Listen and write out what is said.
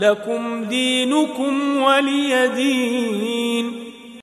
لكم دينكم ولي دين.